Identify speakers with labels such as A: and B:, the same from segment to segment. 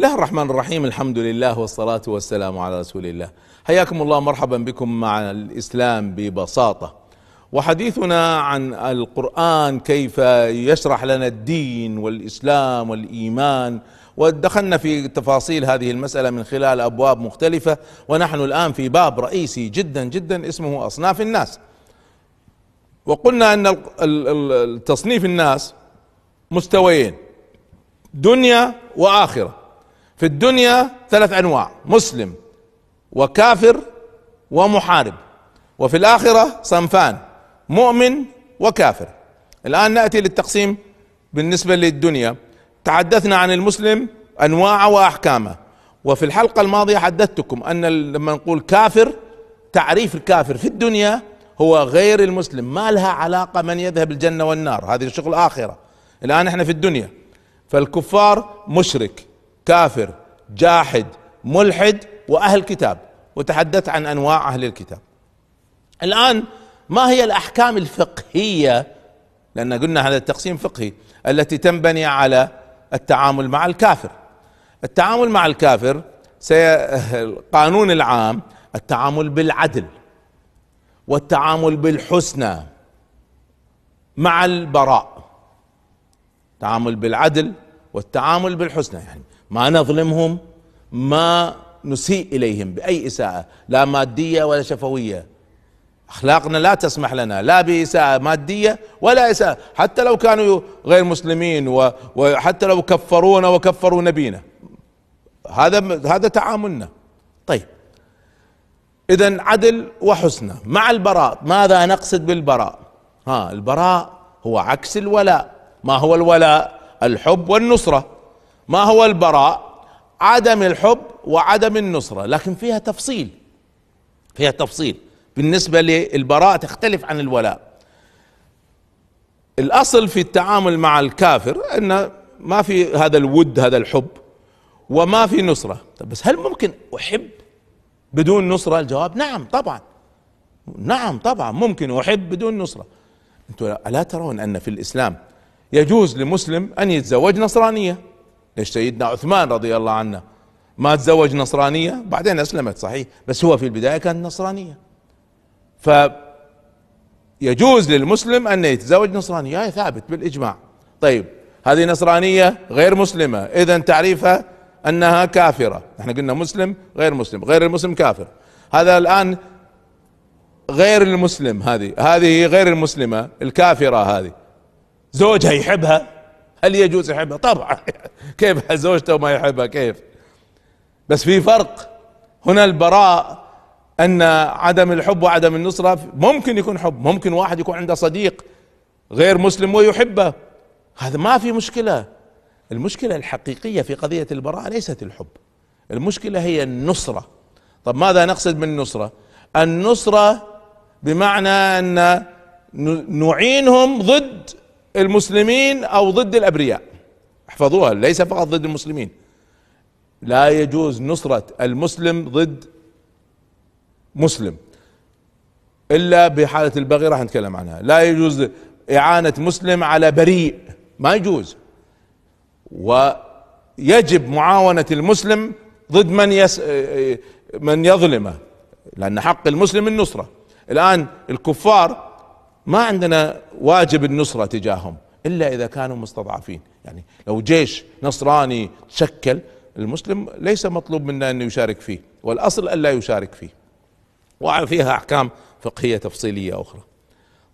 A: الله الرحمن الرحيم الحمد لله والصلاة والسلام على رسول الله. حياكم الله مرحبا بكم مع الإسلام ببساطة. وحديثنا عن القرآن كيف يشرح لنا الدين والإسلام والإيمان. ودخلنا في تفاصيل هذه المسألة من خلال أبواب مختلفة. ونحن الآن في باب رئيسي جدا جدا اسمه أصناف الناس. وقلنا أن تصنيف الناس مستويين دنيا وآخرة. في الدنيا ثلاث أنواع مسلم وكافر ومحارب وفي الآخرة صنفان مؤمن وكافر. الآن نأتي للتقسيم بالنسبة للدنيا. تحدثنا عن المسلم أنواعه وأحكامه وفي الحلقة الماضية حدثتكم أن لما نقول كافر تعريف الكافر في الدنيا هو غير المسلم ما لها علاقة من يذهب الجنة والنار هذه شغل آخرة. الآن إحنا في الدنيا فالكفار مشرك كافر جاحد ملحد وأهل كتاب وتحدثت عن أنواع أهل الكتاب. الآن ما هي الأحكام الفقهية؟ لأن قلنا هذا التقسيم فقهي التي تنبني على التعامل مع الكافر. التعامل مع الكافر القانون العام التعامل بالعدل والتعامل بالحسنى مع البراء. التعامل بالعدل والتعامل بالحسنى يعني ما نظلمهم ما نسيء إليهم بأي إساءة لا مادية ولا شفوية. أخلاقنا لا تسمح لنا لا بإساءة مادية ولا إساءة. حتى لو كانوا غير مسلمين وحتى لو كفرونا وكفروا نبينا. هذا هذا تعاملنا. طيب. اذا عدل وحسنى مع البراء ماذا نقصد بالبراء؟ ها البراء هو عكس الولاء. ما هو الولاء؟ الحب والنصرة. ما هو البراء؟ عدم الحب وعدم النصرة لكن فيها تفصيل. فيها تفصيل. بالنسبة للبراء تختلف عن الولاء. الأصل في التعامل مع الكافر أن ما في هذا الود هذا الحب وما في نصرة. طب بس هل ممكن أحب بدون نصرة؟ الجواب نعم طبعا. نعم طبعا. ممكن أحب بدون نصرة. أنتم ألا ترون أن في الإسلام يجوز لمسلم أن يتزوج نصرانية؟ ليش سيدنا عثمان رضي الله عنه. ما تزوج نصرانية؟ بعدين أسلمت صحيح. بس هو في البداية كانت نصرانية. ف يجوز للمسلم أن يتزوج نصرانية. هاي ثابت بالإجماع. طيب هذه نصرانية غير مسلمة. اذا تعريفها أنها كافرة. إحنا قلنا مسلم غير مسلم. غير المسلم كافر. هذا الآن غير المسلم هذه. هذه غير المسلمة الكافرة هذه. زوجها يحبها. هل يجوز يحبها؟ طبعا. كيف زوجته ما يحبها؟ كيف؟ بس في فرق. هنا البراء أن عدم الحب وعدم النصرة ممكن يكون حب ممكن واحد يكون عنده صديق غير مسلم ويحبه. هذا ما في مشكلة. المشكلة الحقيقية في قضية البراءة ليست الحب. المشكلة هي النصرة. طب ماذا نقصد بالنصرة النصرة؟ بمعنى أن نعينهم ضد المسلمين أو ضد الأبرياء. احفظوها ليس فقط ضد المسلمين. لا يجوز نصرة المسلم ضد مسلم. إلا بحالة البغي راح نتكلم عنها. لا يجوز إعانة مسلم على بريء. ما يجوز. ويجب معاونة المسلم ضد من يس من يظلمه. لأن حق المسلم النصرة. الآن الكفار ما عندنا واجب النصرة تجاههم إلا إذا كانوا مستضعفين. يعني لو جيش نصراني تشكل المسلم ليس مطلوب منا انه يشارك فيه والأصل الا يشارك فيه. وفيها أحكام فقهية تفصيلية أخرى.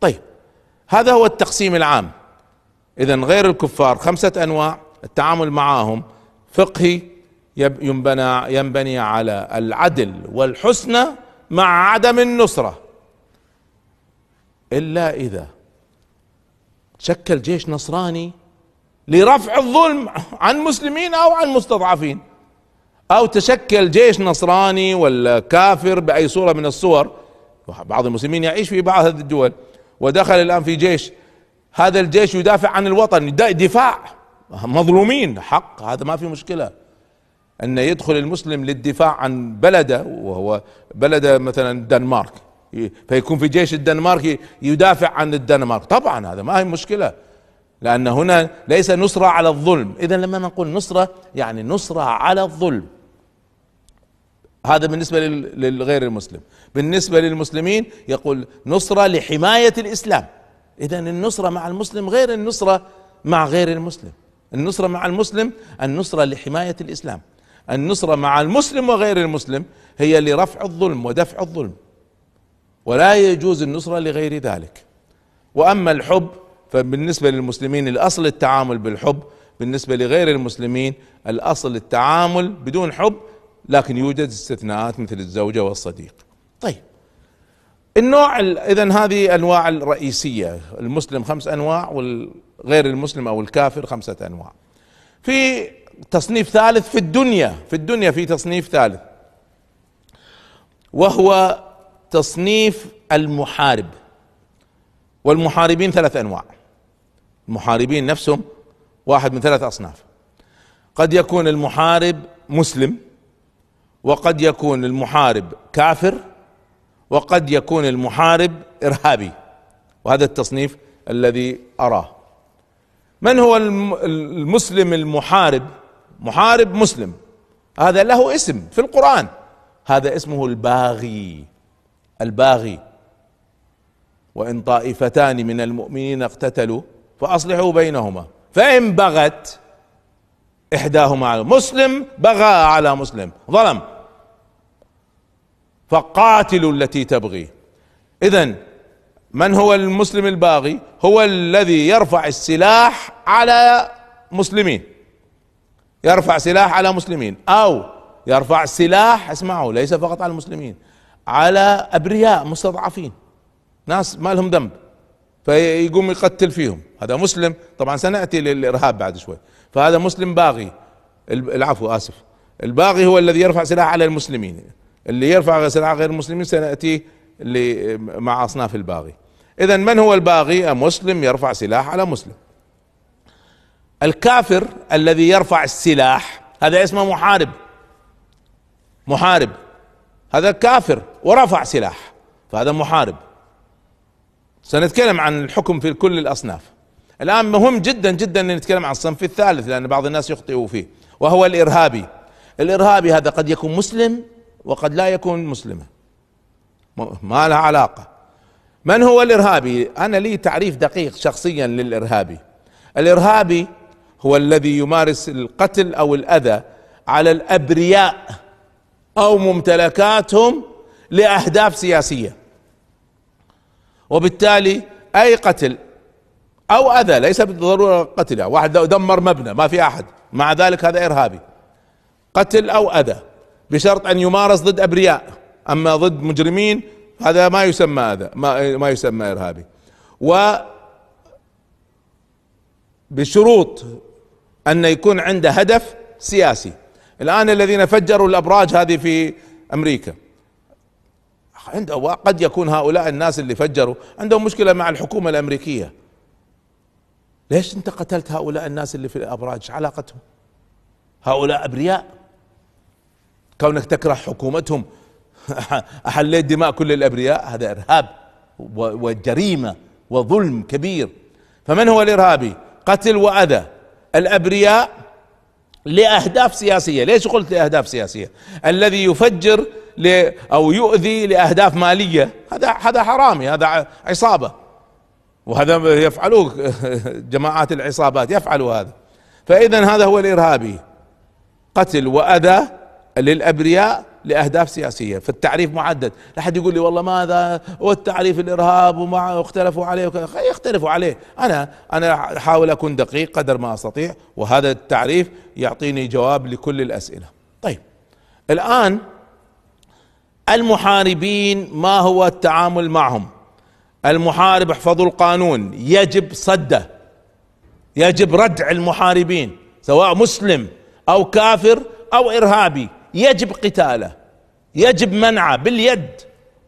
A: طيب هذا هو التقسيم العام. اذا غير الكفار خمسة أنواع التعامل معهم فقهي ينبنى ينبني على العدل والحسنى مع عدم النصرة. إلا إذا شكل جيش نصراني لرفع الظلم عن مسلمين أو عن مستضعفين. أو تشكل جيش نصراني ولا كافر بأي صورة من الصور. بعض المسلمين يعيش في بعض هذه الدول ودخل الآن في جيش. هذا الجيش يدافع عن الوطن دفاع. مظلومين حق هذا ما في مشكلة. أن يدخل المسلم للدفاع عن بلده وهو بلده مثلا الدنمارك. فيكون في جيش الدنمارك يدافع عن الدنمارك. طبعا هذا ما هي مشكلة. لأن هنا ليس نصرة على الظلم. إذا لما نقول نصرة يعني نصرة على الظلم. هذا بالنسبة للغير المسلم. بالنسبة للمسلمين يقول نصرة لحماية الإسلام. إذا النصرة مع المسلم غير النصرة مع غير المسلم. النصرة مع المسلم النصرة لحماية الإسلام. النصرة مع المسلم وغير المسلم هي لرفع الظلم ودفع الظلم. ولا يجوز النصرة لغير ذلك. وأما الحب فبالنسبة للمسلمين الأصل التعامل بالحب بالنسبة لغير المسلمين الأصل التعامل بدون حب لكن يوجد استثناءات مثل الزوجة والصديق. طيب النوع اذا هذه أنواع الرئيسية المسلم خمس أنواع والغير المسلم أو الكافر خمسة أنواع. في تصنيف ثالث في الدنيا في الدنيا في تصنيف ثالث. وهو تصنيف المحارب. والمحاربين ثلاث أنواع. المحاربين نفسهم واحد من ثلاث أصناف. قد يكون المحارب مسلم وقد يكون المحارب كافر وقد يكون المحارب إرهابي. وهذا التصنيف الذي أراه. من هو المسلم المحارب؟ محارب مسلم. هذا له اسم في القرآن. هذا اسمه الباغي. الباغي وإن طائفتان من المؤمنين اقتتلوا فأصلحوا بينهما. فإن بغت إحداهما على مسلم بغى على مسلم. ظلم. فقاتلوا التي تبغي. اذا من هو المسلم الباغي؟ هو الذي يرفع السلاح على مسلمين. يرفع سلاح على مسلمين. أو يرفع سلاح اسمعوا ليس فقط على المسلمين. على أبرياء مستضعفين ناس ما لهم ذنب فيقوم يقتل فيهم. هذا مسلم طبعا سنأتي للإرهاب بعد شوي. فهذا مسلم باغي. العفو آسف. الباغي هو الذي يرفع سلاح على المسلمين. اللي يرفع سلاح غير المسلمين سنأتي مع أصناف الباغي. اذا من هو الباغي؟ مسلم يرفع سلاح على مسلم. الكافر الذي يرفع السلاح هذا اسمه محارب. محارب. هذا كافر ورفع سلاح فهذا محارب. سنتكلم عن الحكم في كل الأصناف. الآن مهم جدا جدا أن نتكلم عن الصنف الثالث لأن بعض الناس يخطئوا فيه وهو الإرهابي. الإرهابي هذا قد يكون مسلم وقد لا يكون مسلما. ما لها علاقة. من هو الإرهابي؟ أنا لي تعريف دقيق شخصيا للإرهابي. الإرهابي هو الذي يمارس القتل أو الأذى على الأبرياء. أو ممتلكاتهم لأهداف سياسية. وبالتالي أي قتل أو أذى ليس بالضرورة قتل واحد دمر مبنى ما في أحد. مع ذلك هذا إرهابي. قتل أو أذى بشرط أن يمارس ضد أبرياء. أما ضد مجرمين هذا ما يسمى هذا ما, ما يسمى إرهابي. و بشروط أن يكون عنده هدف سياسي. الآن الذين فجروا الأبراج هذه في أمريكا. عنده قد يكون هؤلاء الناس اللي فجروا عندهم مشكلة مع الحكومة الأمريكية. ليش انت قتلت هؤلاء الناس اللي في الأبراج؟ علاقتهم. هؤلاء أبرياء. كونك تكره حكومتهم. أحليت دماء كل الأبرياء. هذا إرهاب وجريمة وظلم كبير. فمن هو الإرهابي؟ قتل وأذى. الأبرياء لأهداف سياسية. ليش قلت لأهداف سياسية؟ الذي يفجر أو يؤذي لأهداف مالية. هذا هذا حرامي هذا عصابة. وهذا يفعلوه جماعات العصابات يفعلوا هذا. فاذا هذا هو الإرهابي. قتل وأذى للأبرياء لأهداف سياسية فالتعريف معدد لا حد يقول لي والله ماذا؟ والتعريف الإرهاب وما اختلفوا عليه وكذا. يختلفوا عليه. أنا أنا أحاول أكون دقيق قدر ما أستطيع وهذا التعريف يعطيني جواب لكل الأسئلة. طيب. الآن المحاربين ما هو التعامل معهم؟ المحارب احفظوا القانون يجب صده. يجب ردع المحاربين سواء مسلم أو كافر أو إرهابي. يجب قتاله يجب منعه باليد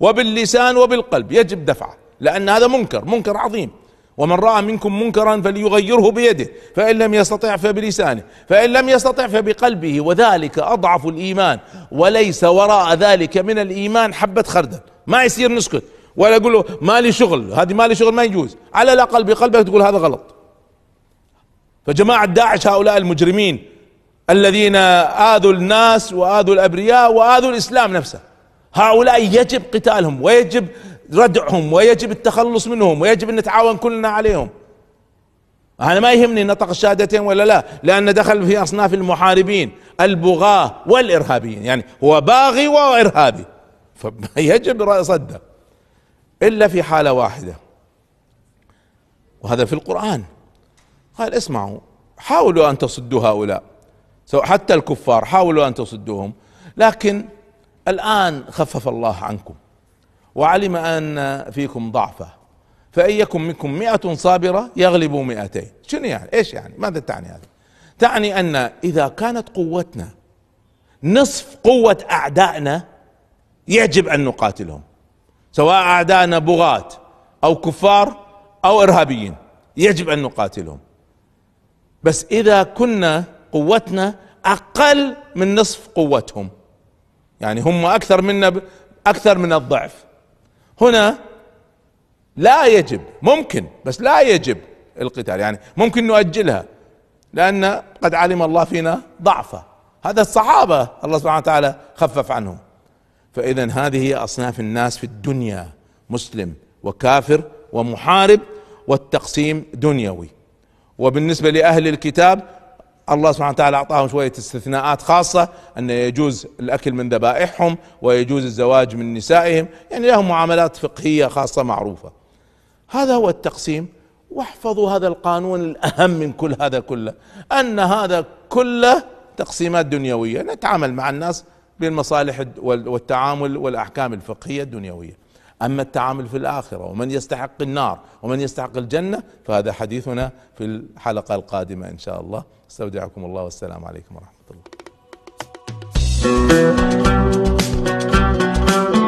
A: وباللسان وبالقلب يجب دفعه لأن هذا منكر منكر عظيم. ومن رأى منكم منكرا فليغيره بيده فإن لم يستطع فبلسانه فإن لم يستطع فبقلبه وذلك أضعف الإيمان. وليس وراء ذلك من الإيمان حبة خردل ما يصير نسكت. ولا أقول له ما لي شغل هذه ما لي شغل ما يجوز. على الأقل بقلبك تقول هذا غلط. فجماعة داعش هؤلاء المجرمين الذين آذوا الناس وآذوا الأبرياء وآذوا الإسلام نفسه. هؤلاء يجب قتالهم ويجب ردعهم ويجب التخلص منهم ويجب أن نتعاون كلنا عليهم. أنا ما يهمني نطق الشهادتين ولا لا لأن دخل في أصناف المحاربين البغاة والإرهابيين. يعني هو باغي وارهابي فيجب صده إلا في حالة واحدة. وهذا في القرآن. قال اسمعوا حاولوا أن تصدوا هؤلاء. حتى الكفار حاولوا أن تصدوهم لكن الآن خفف الله عنكم وعلم أن فيكم ضعفه فإن يكن منكم مئة صابرة يغلبوا مئتين. شنو يعني؟ إيش يعني؟ ماذا تعني هذا؟ تعني أن إذا كانت قوتنا نصف قوة أعدائنا يجب أن نقاتلهم سواء أعدائنا بغاة أو كفار أو إرهابيين يجب أن نقاتلهم. بس إذا كنا قوتنا أقل من نصف قوتهم. يعني هم أكثر منا أكثر من الضعف. هنا لا يجب ممكن بس لا يجب القتال. يعني ممكن نؤجلها لأن قد علم الله فينا ضعفه. هذا الصحابة الله سبحانه وتعالى خفف عنهم. فاذا هذه هي أصناف الناس في الدنيا مسلم وكافر ومحارب والتقسيم دنيوي. وبالنسبة لأهل الكتاب الله سبحانه وتعالى أعطاهم شوية استثناءات خاصة أن يجوز الأكل من ذبائحهم ويجوز الزواج من نسائهم. يعني لهم معاملات فقهية خاصة معروفة. هذا هو التقسيم. واحفظوا هذا القانون الأهم من كل هذا كله. أن هذا كله تقسيمات دنيوية. نتعامل مع الناس بالمصالح والتعامل والأحكام الفقهية الدنيوية. أما التعامل في الآخرة ومن يستحق النار ومن يستحق الجنة فهذا حديثنا في الحلقة القادمة إن شاء الله. أستودعكم الله والسلام عليكم ورحمة الله.